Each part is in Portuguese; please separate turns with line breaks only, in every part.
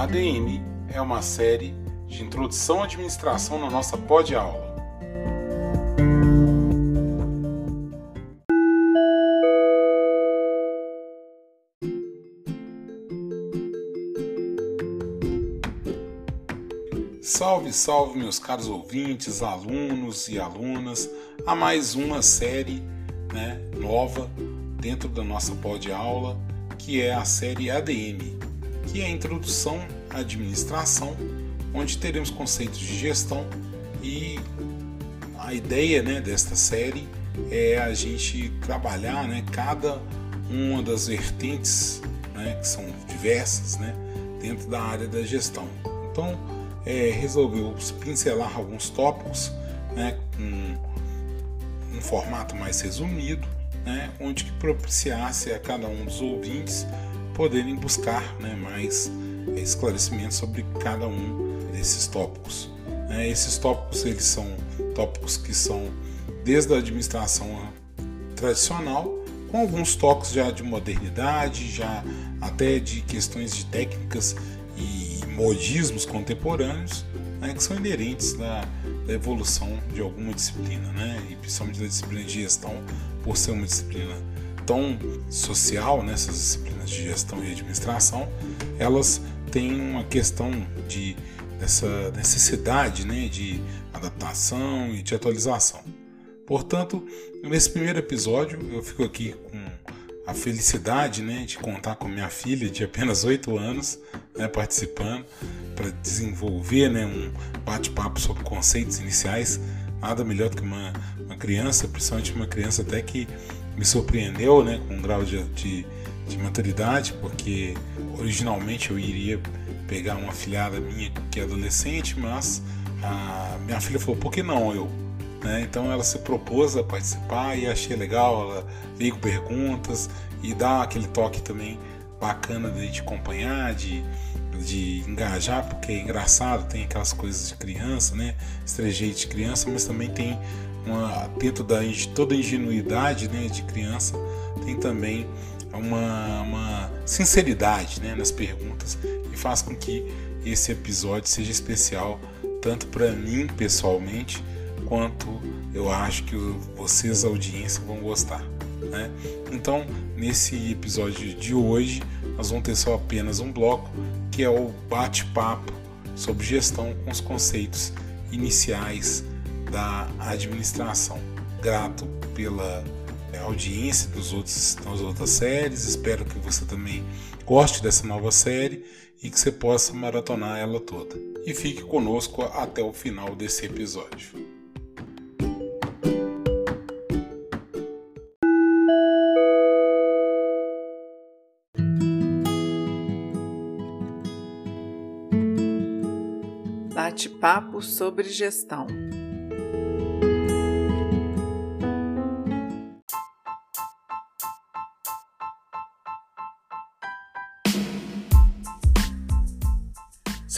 ADM é uma série de introdução à administração na nossa pod aula. Salve, salve, meus caros ouvintes, alunos e alunas, a mais uma série né, nova dentro da nossa pod aula, que é a série ADM, que é a introdução à administração, onde teremos conceitos de gestão e a ideia né, desta série é a gente trabalhar né, cada uma das vertentes, né, que são diversas, né, dentro da área da gestão. Então, é, resolveu pincelar alguns tópicos né, com um formato mais resumido, né, onde que propiciasse a cada um dos ouvintes poderem buscar né, mais esclarecimentos sobre cada um desses tópicos. É, esses tópicos eles são tópicos que são desde a administração tradicional, com alguns toques já de modernidade, já até de questões de técnicas e modismos contemporâneos, né, que são inerentes da, da, evolução de alguma disciplina, né, e principalmente da disciplina de gestão, por ser uma disciplina tão social, né, disciplinas de gestão e administração, elas têm uma questão de dessa necessidade né, de adaptação e de atualização. Portanto, nesse primeiro episódio eu fico aqui com a felicidade né, de contar com minha filha de apenas 8 anos né, participando para desenvolver né, um bate-papo sobre conceitos iniciais. Nada melhor do que uma, uma criança, principalmente uma criança até que me surpreendeu né, com um grau de, de, de maturidade, porque originalmente eu iria pegar uma filhada minha que é adolescente, mas a minha filha falou, por que não eu? Né? Então ela se propôs a participar e achei legal, ela veio com perguntas e dá aquele toque também bacana de, de acompanhar, de, de engajar, porque é engraçado, tem aquelas coisas de criança, né? De criança, mas também tem uma, dentro da toda a ingenuidade né, de criança, tem também uma, uma sinceridade né, nas perguntas e faz com que esse episódio seja especial tanto para mim pessoalmente quanto eu acho que vocês, a audiência, vão gostar. Né? Então, nesse episódio de hoje, nós vamos ter só apenas um bloco que é o bate-papo sobre gestão com os conceitos iniciais da administração. Grato pela audiência dos outros, das outras séries. Espero que você também goste dessa nova série e que você possa maratonar ela toda. E fique conosco até o final desse episódio.
Bate-papo sobre gestão.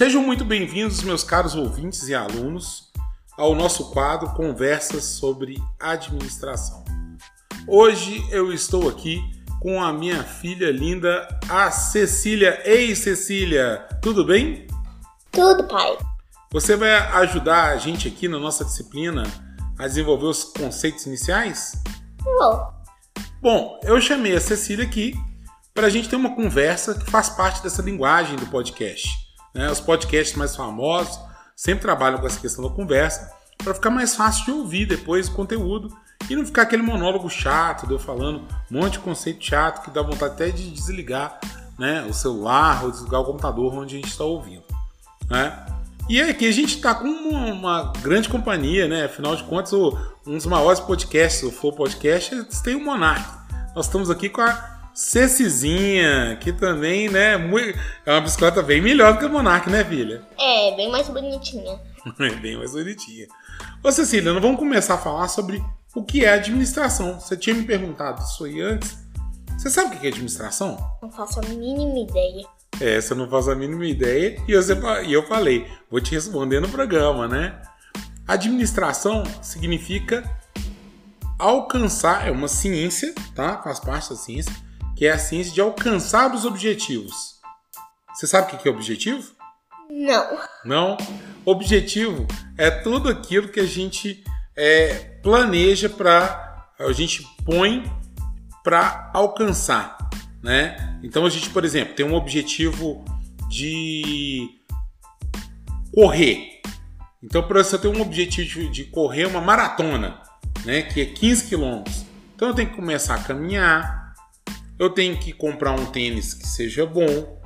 Sejam muito bem-vindos, meus caros ouvintes e alunos, ao nosso quadro Conversas sobre Administração. Hoje eu estou aqui com a minha filha linda, a Cecília. Ei, Cecília, tudo bem?
Tudo, pai.
Você vai ajudar a gente aqui na nossa disciplina a desenvolver os conceitos iniciais?
Vou.
Bom, eu chamei a Cecília aqui para a gente ter uma conversa que faz parte dessa linguagem do podcast. Né? Os podcasts mais famosos sempre trabalham com essa questão da conversa para ficar mais fácil de ouvir depois o conteúdo e não ficar aquele monólogo chato de eu falando um monte de conceito chato que dá vontade até de desligar né, o celular ou desligar o computador onde a gente está ouvindo. Né? E aqui a gente está com uma, uma, grande companhia, né? Afinal de contas, o, um dos maiores podcasts, o Flow Podcast, tem o Monark. Nós estamos aqui com a Cecizinha, que também, né, é uma bicicleta bem melhor do que a Monark, né, filha?
É, bem mais bonitinha.
É, bem mais bonitinha. Ô, Cecília, nós vamos começar a falar sobre o que é administração. Você tinha me perguntado isso aí antes. Você sabe o que é administração?
Não faço a mínima ideia.
É, você não faz a mínima ideia e, você, e eu falei, vou te responder no programa, né? Administração significa alcançar, é uma ciência, tá? Faz parte da ciência que é a ciência de alcançar os objetivos. Você sabe o que é objetivo?
Não.
Não. Objetivo é tudo aquilo que a gente é, planeja para a gente põe para alcançar, né? Então a gente, por exemplo, tem um objetivo de correr. Então, para você ter um objetivo de correr uma maratona, né, que é 15 quilômetros, então eu tenho que começar a caminhar, eu tenho que comprar um tênis que seja bom,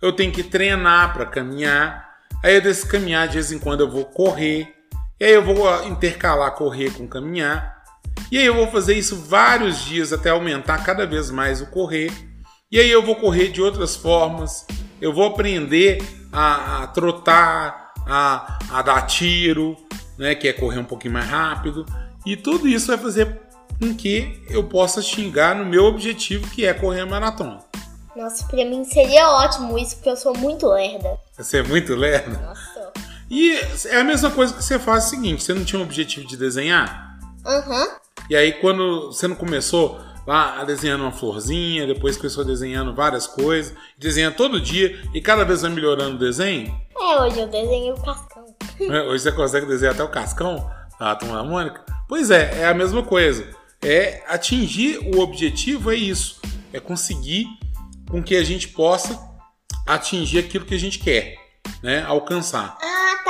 eu tenho que treinar para caminhar, aí desse caminhar de vez em quando eu vou correr, e aí eu vou intercalar correr com caminhar, e aí eu vou fazer isso vários dias até aumentar cada vez mais o correr, e aí eu vou correr de outras formas, eu vou aprender a, a trotar, a, a dar tiro, né, que é correr um pouquinho mais rápido, e tudo isso vai fazer com que eu possa xingar no meu objetivo, que é correr a maratona.
Nossa, pra mim seria ótimo isso, porque eu sou muito lerda.
Você é muito lerda?
Nossa.
E é a mesma coisa que você faz o seguinte: você não tinha um objetivo de desenhar?
Aham.
E aí, quando você não começou lá desenhando uma florzinha, depois começou desenhando várias coisas, desenha todo dia e cada vez vai melhorando o desenho?
É, hoje eu desenhei o cascão.
Hoje você consegue desenhar até o cascão da turma Mônica? Pois é, é a mesma coisa. É atingir o objetivo, é isso. É conseguir com que a gente possa atingir aquilo que a gente quer, né? Alcançar.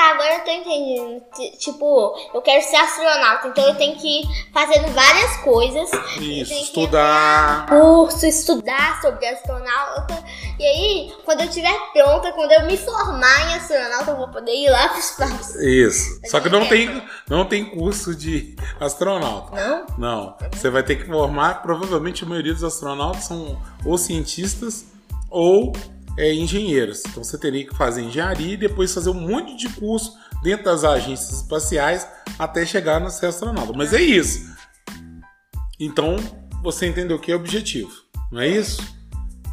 Ah, agora eu tô entendendo. Tipo, eu quero ser astronauta, então eu tenho que ir fazendo várias coisas.
Isso, estudar.
curso, estudar sobre astronauta. E aí, quando eu estiver pronta, quando eu me formar em astronauta, eu vou poder ir lá pro espaço.
Isso. Só que não tem, não tem curso de astronauta.
Não?
Não. Você vai ter que formar. Provavelmente a maioria dos astronautas são ou cientistas ou é, engenheiros. Então você teria que fazer engenharia e depois fazer um monte de curso dentro das agências espaciais até chegar no ser astronauta. Mas é isso. Então você entendeu o que é objetivo, não é isso?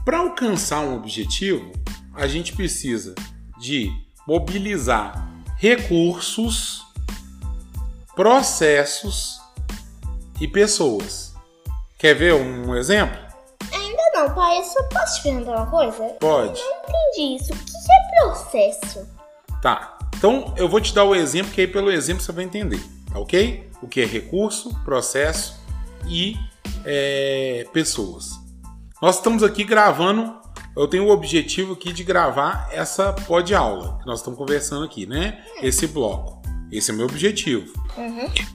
Para alcançar um objetivo, a gente precisa de mobilizar recursos, processos e pessoas. Quer ver um exemplo?
Não, pai. Eu só posso te perguntar uma coisa?
Pode.
Entendi isso. O que é processo?
Tá. Então eu vou te dar o exemplo, que aí pelo exemplo você vai entender, tá ok? O que é recurso, processo e é, pessoas. Nós estamos aqui gravando. Eu tenho o objetivo aqui de gravar essa pod aula que nós estamos conversando aqui, né? Esse bloco. Esse é o meu objetivo.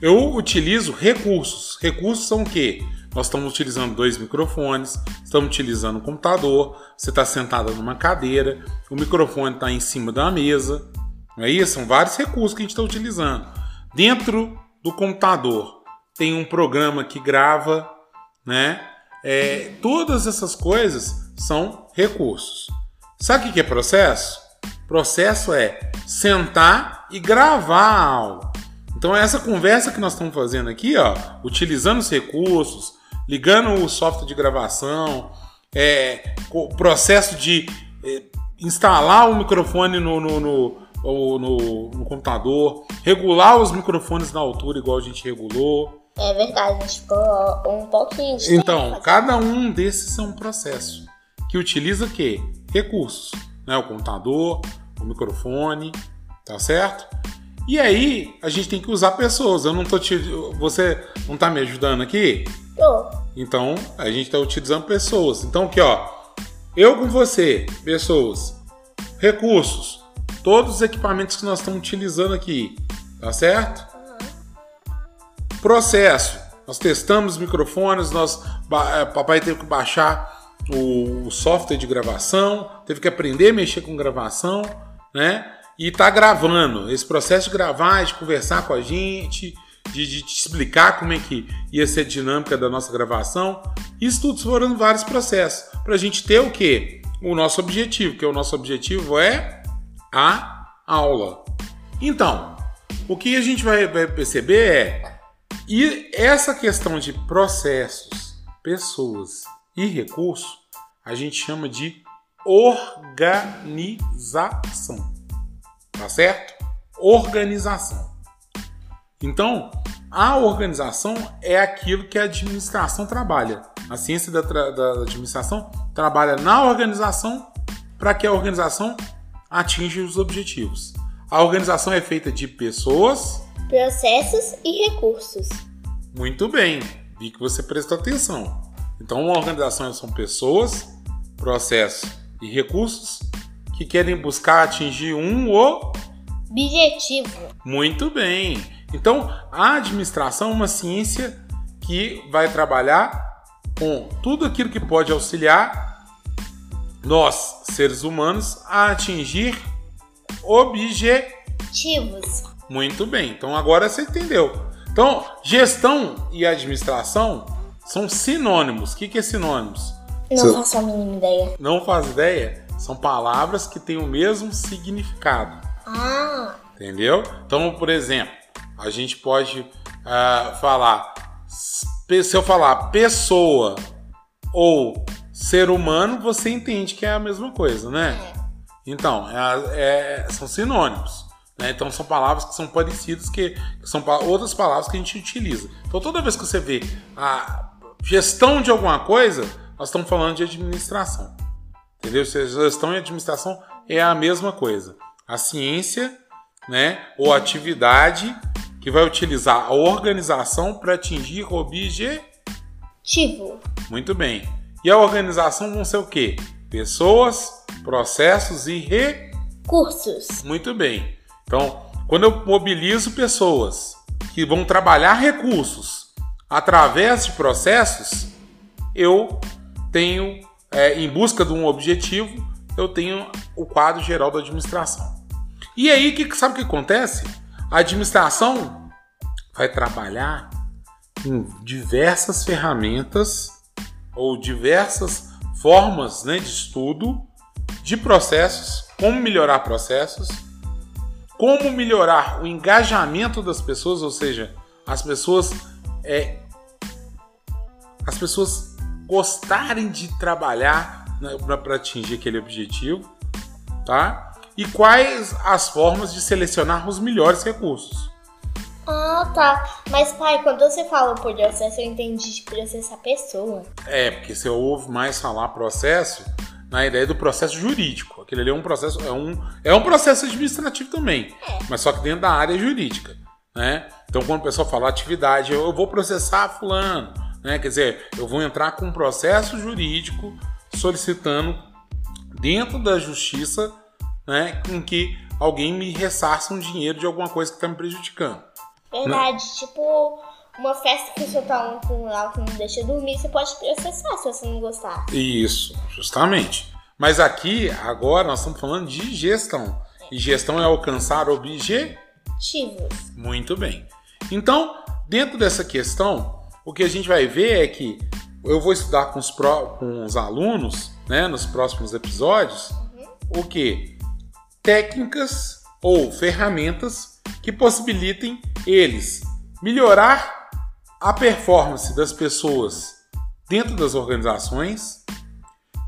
Eu utilizo recursos. Recursos são o quê? Nós estamos utilizando dois microfones, estamos utilizando um computador, você está sentado numa cadeira, o microfone está em cima da mesa. Não é isso? São vários recursos que a gente está utilizando. Dentro do computador tem um programa que grava, né? É, todas essas coisas são recursos. Sabe o que é processo? Processo é sentar e gravar a aula. Então essa conversa que nós estamos fazendo aqui, ó, utilizando os recursos, ligando o software de gravação, é, o processo de é, instalar o microfone no, no, no, no- no computador, regular os microfones na altura igual a gente regulou.
É verdade, a gente ficou um pouquinho de
Então, cada um desses é um processo que utiliza o quê? Recursos, né? O computador, o microfone, tá certo? E aí, a gente tem que usar pessoas. Eu não tô te... Você não tá me ajudando aqui?
Tô.
Então, a gente está utilizando pessoas. Então, aqui, ó. Eu com você, pessoas. Recursos. Todos os equipamentos que nós estamos utilizando aqui. Tá certo? Processo. Nós testamos os microfones, nós, eh, papai teve que baixar o, o software de gravação, teve que aprender a mexer com gravação, né? E tá gravando. Esse processo de gravar, de conversar com a gente, de, de te explicar como é que ia ser a dinâmica da nossa gravação. Isso tudo foram vários processos. Pra gente ter o quê? O nosso objetivo, que o nosso objetivo é a aula. Então, o que a gente vai, vai perceber é e essa questão de processos, pessoas e recursos, a gente chama de organização. Tá certo? Organização. Então, a organização é aquilo que a administração trabalha. A ciência da, tra- da administração trabalha na organização para que a organização atinja os objetivos. A organização é feita de pessoas,
processos e recursos.
Muito bem, vi que você prestou atenção. Então, uma organização são pessoas, processos e recursos que querem buscar atingir um
objetivo.
Muito bem. Então, a administração é uma ciência que vai trabalhar com tudo aquilo que pode auxiliar nós, seres humanos, a atingir objetivos. Muito bem. Então, agora você entendeu. Então, gestão e administração são sinônimos. O que, que é sinônimos?
Não faço a mínima ideia.
Não faz ideia? São palavras que têm o mesmo significado.
Ah.
Entendeu? Então, por exemplo, a gente pode uh, falar. Se eu falar pessoa ou ser humano, você entende que é a mesma coisa, né? É. Então, é, é, são sinônimos. Né? Então, são palavras que são parecidas, que, que são outras palavras que a gente utiliza. Então, toda vez que você vê a gestão de alguma coisa, nós estamos falando de administração. Entendeu? Gestão e administração é a mesma coisa. A ciência, né, ou atividade que vai utilizar a organização para atingir o objetivo. Muito bem. E a organização vão ser o quê? Pessoas, processos e
recursos.
Muito bem. Então, quando eu mobilizo pessoas que vão trabalhar recursos através de processos, eu tenho, é, em busca de um objetivo, eu tenho o quadro geral da administração. E aí, que, sabe o que acontece? A administração vai trabalhar em diversas ferramentas ou diversas formas né, de estudo de processos, como melhorar processos, como melhorar o engajamento das pessoas, ou seja, as pessoas é, as pessoas gostarem de trabalhar né, para atingir aquele objetivo, tá? E quais as formas de selecionar os melhores recursos.
Ah, tá. Mas, pai, quando você fala por processo, eu entendi de processar pessoa.
É, porque você ouve mais falar processo na ideia do processo jurídico. Aquele ali é um processo, é um, é um processo administrativo também,
é.
mas só que dentro da área jurídica, né? Então, quando o pessoal fala atividade, eu vou processar fulano, né? Quer dizer, eu vou entrar com um processo jurídico solicitando dentro da justiça, né, com que alguém me ressarça um dinheiro de alguma coisa que está me prejudicando.
Verdade, tipo uma festa que você tá um lá que não deixa dormir, você pode processar se você não gostar.
Isso, justamente. Mas aqui, agora, nós estamos falando de gestão. E gestão é alcançar objetivos. Muito bem. Então, dentro dessa questão, o que a gente vai ver é que eu vou estudar com os, pro, com os alunos, né, nos próximos episódios, uhum. o que? Técnicas ou ferramentas que possibilitem eles melhorar a performance das pessoas dentro das organizações,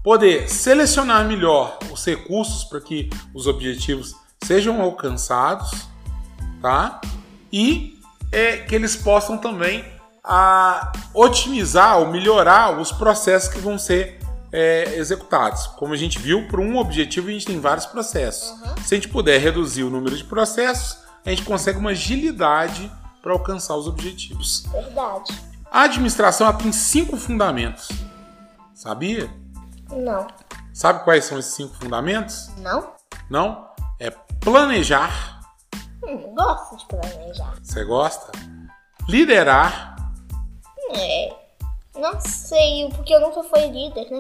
poder selecionar melhor os recursos para que os objetivos sejam alcançados, tá? E é, que eles possam também a otimizar ou melhorar os processos que vão ser é, executados. Como a gente viu, por um objetivo a gente tem vários processos. Uhum. Se a gente puder reduzir o número de processos, a gente consegue uma agilidade para alcançar os objetivos.
Verdade.
A administração tem cinco fundamentos. Sabia?
Não.
Sabe quais são esses cinco fundamentos?
Não.
Não? É planejar.
Hum, gosto de planejar.
Você gosta? Liderar.
É. Não sei, porque eu nunca fui líder, né?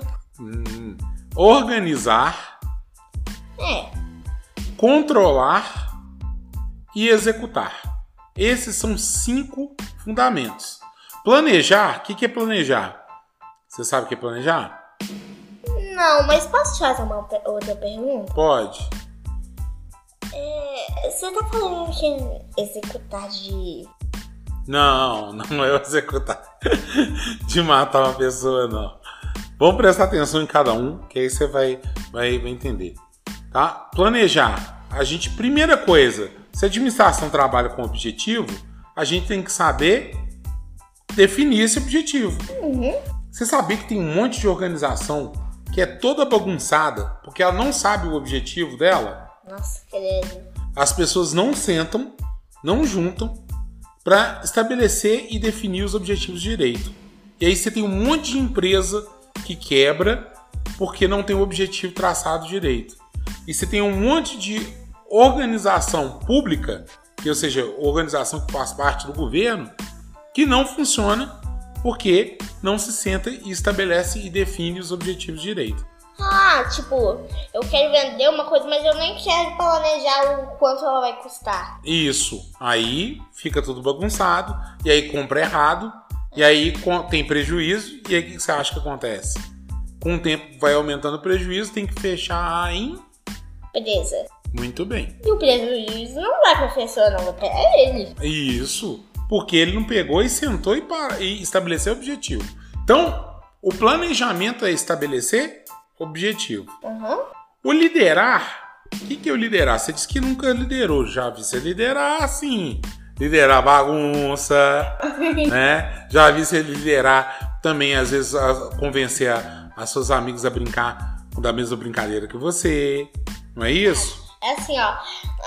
Organizar.
É.
Controlar e executar. Esses são cinco fundamentos. Planejar, o que, que é planejar? Você sabe o que é planejar?
Não, mas posso te fazer uma outra pergunta?
Pode.
É, você tá falando que executar de
não, não é executar de matar uma pessoa, não. Vamos prestar atenção em cada um, que aí você vai, vai, vai entender. Tá? Planejar. A gente, primeira coisa, se a administração trabalha com objetivo, a gente tem que saber definir esse objetivo.
Uhum.
Você sabia que tem um monte de organização que é toda bagunçada, porque ela não sabe o objetivo dela,
Nossa, credo.
as pessoas não sentam, não juntam para estabelecer e definir os objetivos direito. E aí você tem um monte de empresa que quebra porque não tem o objetivo traçado direito. E você tem um monte de organização pública, que, ou seja, organização que faz parte do governo, que não funciona porque não se senta e estabelece e define os objetivos direito.
Ah, tipo, eu quero vender uma coisa, mas eu nem quero planejar o quanto ela vai custar.
Isso. Aí fica tudo bagunçado, e aí compra errado, e aí tem prejuízo, e aí o que você acha que acontece? Com o tempo vai aumentando o prejuízo, tem que fechar em.
Beleza.
Muito bem.
E o prejuízo não vai pra pessoa, não, vai pra ele.
Isso. Porque ele não pegou e sentou e, para- e estabeleceu o objetivo. Então, o planejamento é estabelecer objetivo.
Uhum.
O liderar, o que, que é o liderar? Você disse que nunca liderou, já vi você liderar assim. Liderar bagunça, né? Já vi você liderar também, às vezes, a- convencer a, as seus amigos a brincar da mesma brincadeira que você. Não é isso?
É assim, ó.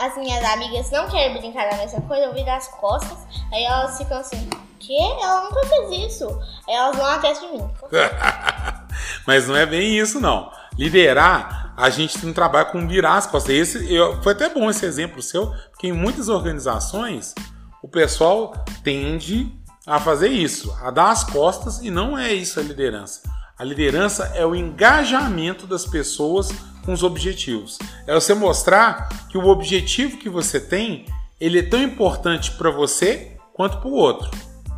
As minhas amigas não querem brincar da mesma coisa, eu viro as costas, aí elas ficam assim, que? Ela nunca fez isso. Aí elas vão atrás de mim.
Mas não é bem isso, não. Liderar, a gente tem um trabalho com virar as costas. Esse, eu, foi até bom esse exemplo seu, porque em muitas organizações o pessoal tende a fazer isso, a dar as costas, e não é isso a liderança. A liderança é o engajamento das pessoas com os objetivos. É você mostrar que o objetivo que você tem, ele é tão importante para você quanto para o outro.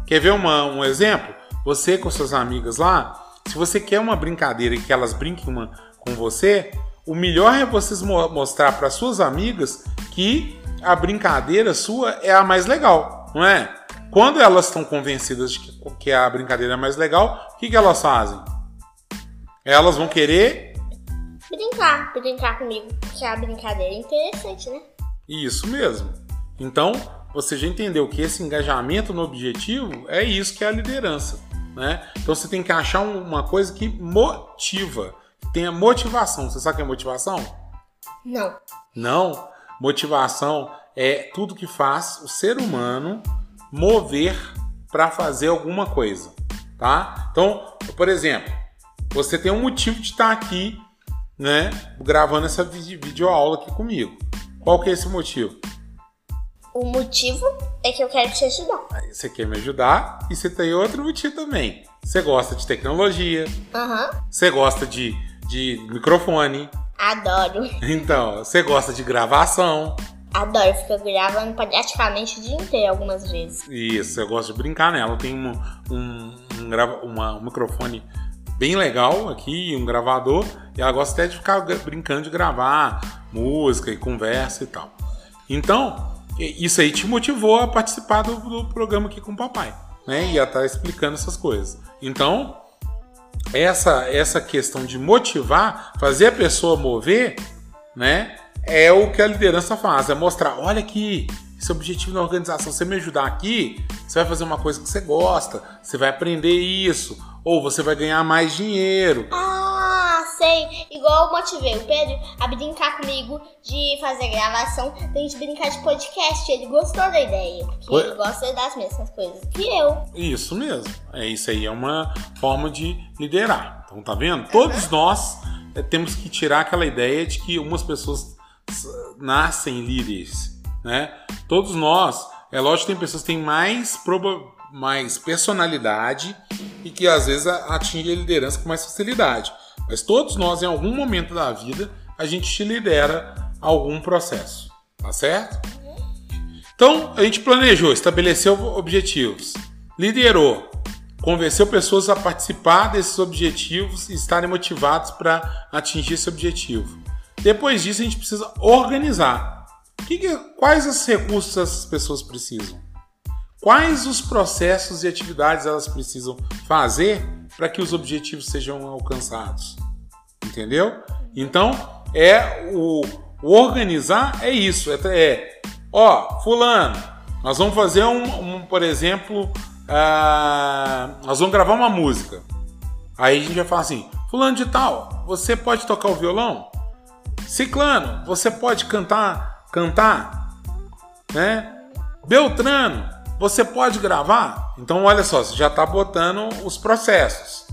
Quer ver uma- um exemplo? Você com suas amigas lá, se você quer uma brincadeira e que elas brinquem uma com você, o melhor é vocês mo- mostrar para suas amigas que a brincadeira sua é a mais legal, não é? Quando elas estão convencidas de que, a brincadeira é mais legal, o que, que elas fazem? Elas vão querer
Brincar, brincar comigo, porque a brincadeira é interessante, né?
Isso mesmo. Então, você já entendeu que esse engajamento no objetivo é isso que é a liderança. Né? Então você tem que achar um- uma coisa que motiva, que tenha motivação. Você sabe o que é motivação?
Não.
Não. Motivação é tudo que faz o ser humano mover para fazer alguma coisa, tá? Então, por exemplo, você tem um motivo de estar aqui, né, gravando essa vide- videoaula aqui comigo. Qual que é esse motivo?
O motivo é que eu quero te ajudar.
Aí Você quer me ajudar e você tem outro motivo também. Você gosta de tecnologia,
Aham.
você gosta de, de microfone,
Adoro.
então, você gosta de gravação.
Adoro. Fico gravando praticamente o dia inteiro algumas vezes.
Isso, eu gosto de brincar nela. Tem um, um, um, grava- uma- um microfone bem legal aqui, um gravador, e ela gosta até de ficar brincando de gravar música e conversa e tal. Então, isso aí te motivou a participar do, do programa aqui com o papai, né? E a estar explicando essas coisas. Então, essa, essa questão de motivar, fazer a pessoa mover, né? É o que a liderança faz, é mostrar, olha aqui, esse objetivo da organização, você me ajudar aqui, você vai fazer uma coisa que você gosta, você vai aprender isso, ou você vai ganhar mais dinheiro.
Ah, sei. Igual eu motivei o Pedro a brincar comigo de fazer gravação, da gente brincar de podcast. Ele gostou da ideia, porque
Foi-
ele gosta das mesmas coisas que eu.
Isso mesmo. É isso aí é uma forma de liderar. Então tá vendo? Todos nós eh, temos que tirar aquela ideia de que umas pessoas nascem líderes, né? Todos nós, é lógico que tem pessoas que têm mais proba mais personalidade e que às vezes a- atingem a liderança com mais facilidade. Mas todos nós, em algum momento da vida, a gente lidera algum processo, tá certo? Então, a gente planejou, estabeleceu objetivos, liderou, convenceu pessoas a participar desses objetivos e estarem motivados para atingir esse objetivo. Depois disso, a gente precisa organizar. Que que- quais os recursos essas pessoas precisam? Quais os processos e atividades elas precisam fazer para que os objetivos sejam alcançados? Entendeu? Então, é o, o organizar é isso. É, é, ó, fulano, nós vamos fazer um, um, por exemplo, ah, nós vamos gravar uma música. Aí a gente vai falar assim, Fulano de tal, você pode tocar o violão? Ciclano, você pode cantar, cantar, né? Beltrano, você pode gravar? Então olha só, você já está botando os processos.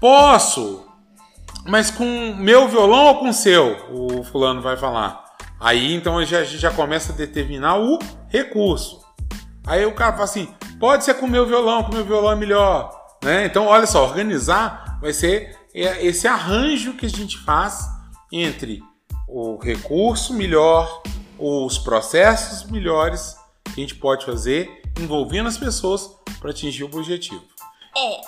Posso, mas com meu violão ou com seu? O fulano vai falar. Aí então a gente já começa a determinar o recurso. Aí o cara fala assim: pode ser com meu violão, com meu violão é melhor. Né? Então, olha só, organizar vai ser esse arranjo que a gente faz entre o recurso melhor, os processos melhores que a gente pode fazer envolvendo as pessoas para atingir o objetivo.
É.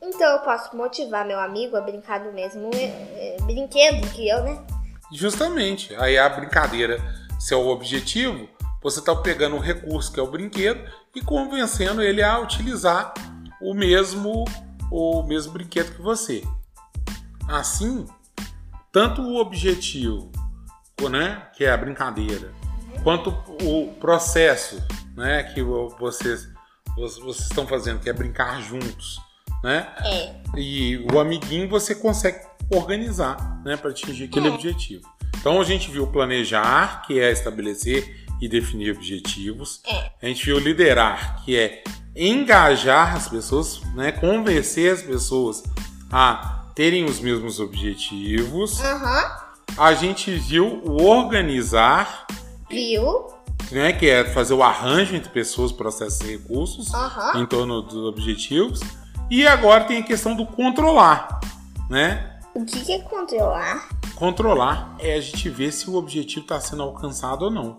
Então eu posso motivar meu amigo a brincar do mesmo é, é, brinquedo que eu, né?
Justamente. Aí a brincadeira, se é o objetivo, você está pegando o recurso que é o brinquedo e convencendo ele a utilizar o mesmo o mesmo brinquedo que você. Assim, tanto o objetivo, né, que é a brincadeira, quanto o processo, né, que vocês vocês estão fazendo, que é brincar juntos, né?
É.
E o amiguinho você consegue organizar, né, para atingir aquele é. objetivo. Então a gente viu planejar, que é estabelecer e definir objetivos.
É.
A gente viu liderar, que é engajar as pessoas, né, convencer as pessoas a terem os mesmos objetivos.
Uhum.
A gente viu o organizar,
viu?
Né, que é fazer o arranjo entre pessoas, processos e recursos
uhum.
em torno dos objetivos. E agora tem a questão do controlar, né?
O que é controlar?
Controlar é a gente ver se o objetivo está sendo alcançado ou não.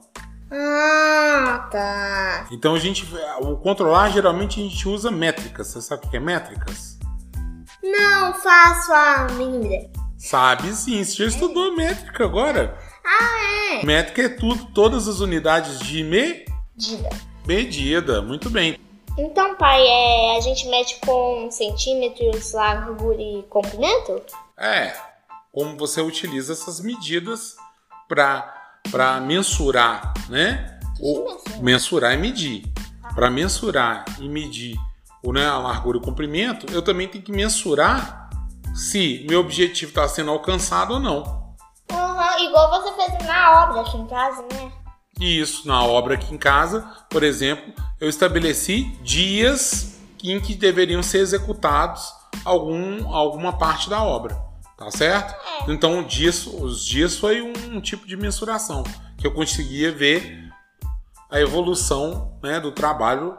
Ah, tá.
Então a gente, o controlar geralmente a gente usa métricas. Você sabe o que é métricas?
Não faço a mínima
Sabe sim, você já estudou métrica agora.
Ah, é?
Métrica é tudo, todas as unidades de
medida.
Medida, muito bem.
Então, pai, é, a gente mede com centímetros, largura e comprimento?
É, como você utiliza essas medidas para mensurar, né? O, mensurar e medir. Para mensurar e medir o, né, a largura e o comprimento, eu também tenho que mensurar se meu objetivo está sendo alcançado ou não.
Igual você fez na obra aqui em casa, né?
Isso, na obra aqui em casa, por exemplo, eu estabeleci dias em que deveriam ser executados algum, alguma parte da obra. Tá certo?
É.
Então, dias, os dias foi um tipo de mensuração que eu conseguia ver a evolução né, do trabalho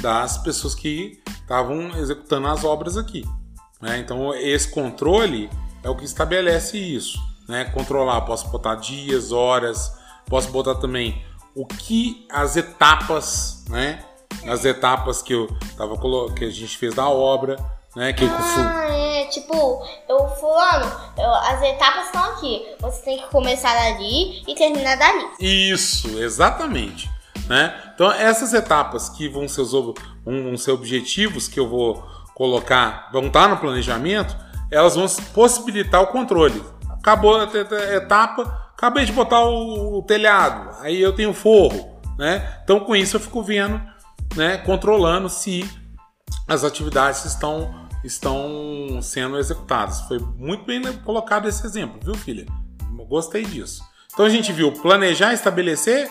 das pessoas que estavam executando as obras aqui. Né? Então, esse controle é o que estabelece isso. Né? Controlar, posso botar dias, horas, posso botar também o que as etapas, né? As etapas que eu tava que a gente fez da obra, né? Que
ah, é, tipo, eu fulano, eu, as etapas estão aqui. Você tem que começar dali e terminar dali.
Isso, exatamente. Né? Então essas etapas que vão ser, os, vão ser objetivos que eu vou colocar, vão estar no planejamento, elas vão possibilitar o controle. Acabou a etapa, acabei de botar o, o telhado, aí eu tenho forro, né? Então com isso eu fico vendo, né, controlando se as atividades estão estão sendo executadas. Foi muito bem colocado esse exemplo, viu, filha? Gostei disso. Então a gente viu planejar, estabelecer,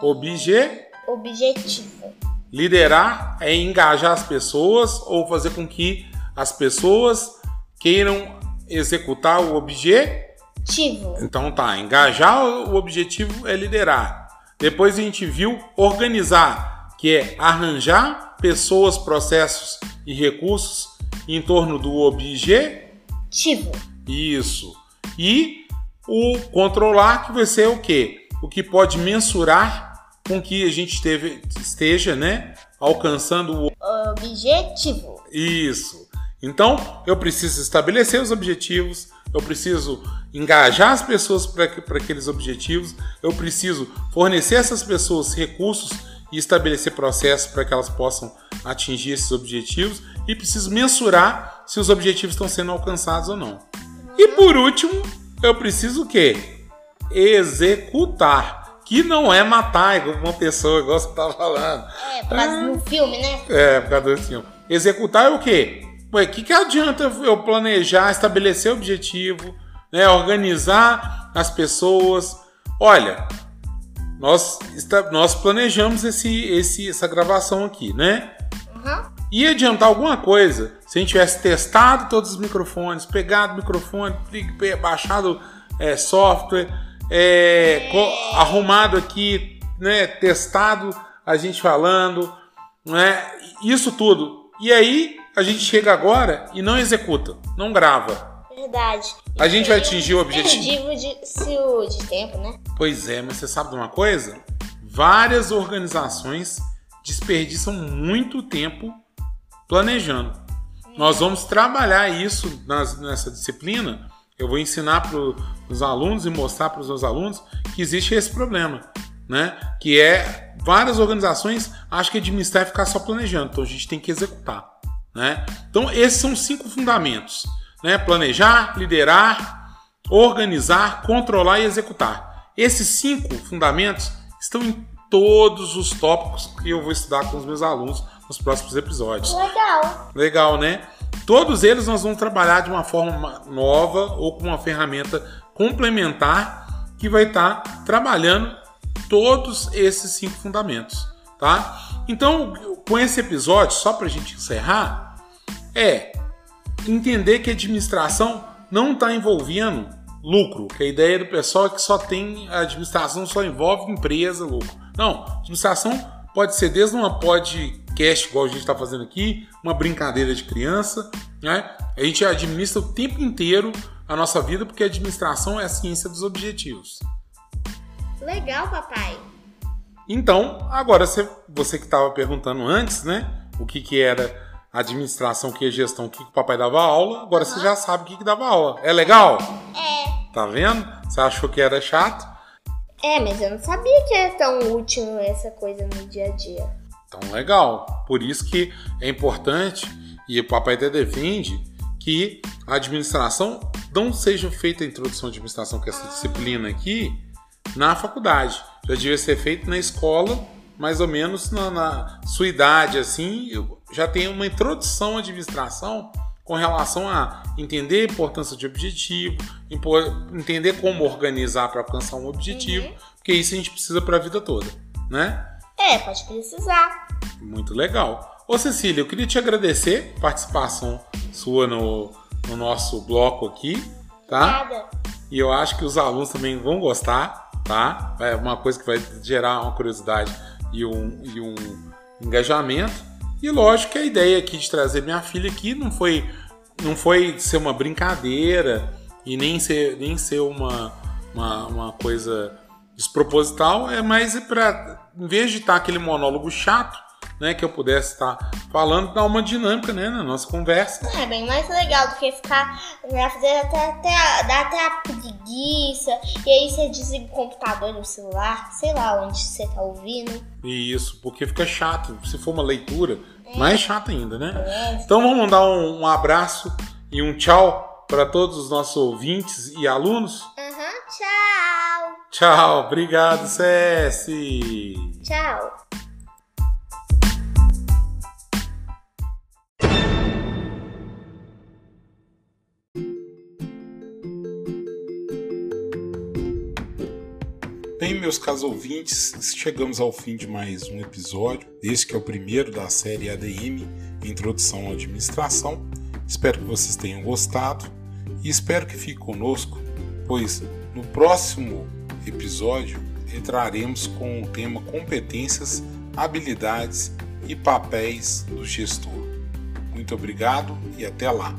obje...
objetivo.
Liderar é engajar as pessoas ou fazer com que as pessoas queiram executar o objetivo. Então tá, engajar o objetivo é liderar. Depois a gente viu organizar, que é arranjar pessoas, processos e recursos em torno do objetivo. Isso. E o controlar que vai ser o quê? O que pode mensurar com que a gente esteja, né, alcançando o
objetivo.
Isso. Então, eu preciso estabelecer os objetivos, eu preciso engajar as pessoas para aqueles objetivos, eu preciso fornecer essas pessoas recursos e estabelecer processos para que elas possam atingir esses objetivos e preciso mensurar se os objetivos estão sendo alcançados ou não. E por último, eu preciso o quê? Executar, que não é matar uma pessoa, igual você estava falando.
É, por causa ah, do filme, né?
É, por causa do filme. Executar é o quê? O que, que adianta eu planejar, estabelecer objetivo, né, organizar as pessoas? Olha, nós, está, nós planejamos esse, esse, essa gravação aqui, né? Uhum. Ia adiantar alguma coisa se a gente tivesse testado todos os microfones, pegado o microfone, baixado é, software, é. arrumado aqui, né, testado a gente falando, né, isso tudo. E aí a gente chega agora e não executa, não grava.
Verdade.
A gente vai atingir o objetivo.
de, de tempo, né?
Pois é, mas você sabe de uma coisa? Várias organizações desperdiçam muito tempo planejando. Nós vamos trabalhar isso nas, nessa disciplina. Eu vou ensinar para os alunos e mostrar para os meus alunos que existe esse problema, né? Que é várias organizações acham que administrar é ficar só planejando, então a gente tem que executar, né? Então esses são cinco fundamentos, né? Planejar, liderar, organizar, controlar e executar. Esses cinco fundamentos estão em todos os tópicos que eu vou estudar com os meus alunos nos próximos episódios.
Legal.
Legal, né? Todos eles nós vamos trabalhar de uma forma nova ou com uma ferramenta complementar que vai estar tá trabalhando todos esses cinco fundamentos, tá? Então, com esse episódio, só para a gente encerrar, é entender que a administração não está envolvendo lucro, que a ideia do pessoal é que só tem a administração só envolve empresa, lucro. Não, administração pode ser desde uma podcast, igual a gente está fazendo aqui, uma brincadeira de criança, né? A gente administra o tempo inteiro a nossa vida porque a administração é a ciência dos objetivos.
Legal, papai.
Então, agora você, você que estava perguntando antes, né? O que, que era administração, o que é gestão, o que, que o papai dava aula, agora uhum. você já sabe o que, que dava aula. É legal?
É.
Tá vendo? Você achou que era chato?
É, mas eu não sabia que era tão útil essa coisa no dia a dia.
Então, legal. Por isso que é importante, e o papai até defende, que a administração não seja feita a introdução de administração, que é essa disciplina aqui, na faculdade. Já devia ser feito na escola, mais ou menos na, na sua idade, assim, já tem uma introdução à administração com relação a entender a importância de objetivo, entender como organizar para alcançar um objetivo, uhum. porque isso a gente precisa para a vida toda, né?
É, pode precisar.
Muito legal. Ô Cecília, eu queria te agradecer a participação sua no, no nosso bloco aqui, tá?
Nada.
E eu acho que os alunos também vão gostar, tá? É uma coisa que vai gerar uma curiosidade e um, e um engajamento. E lógico que a ideia aqui de trazer minha filha aqui não foi não foi ser uma brincadeira e nem ser, nem ser uma, uma, uma coisa desproposital, é mais para, em vez de estar aquele monólogo chato, né, que eu pudesse estar falando, dar uma dinâmica né, na nossa conversa.
É bem mais legal do que ficar né, fazer até, até, dá até a preguiça, e aí você desliga o computador no celular, sei lá onde você tá ouvindo.
Isso, porque fica chato. Se for uma leitura, é. mais chato ainda, né? É. Então vamos mandar um, um abraço e um tchau para todos os nossos ouvintes e alunos.
Uhum, tchau.
Tchau, obrigado, Cessi.
Tchau.
Meus caros ouvintes, chegamos ao fim de mais um episódio. Esse que é o primeiro da série ADM, Introdução à Administração. Espero que vocês tenham gostado e espero que fique conosco, pois no próximo episódio entraremos com o tema competências, habilidades e papéis do gestor. Muito obrigado e até lá!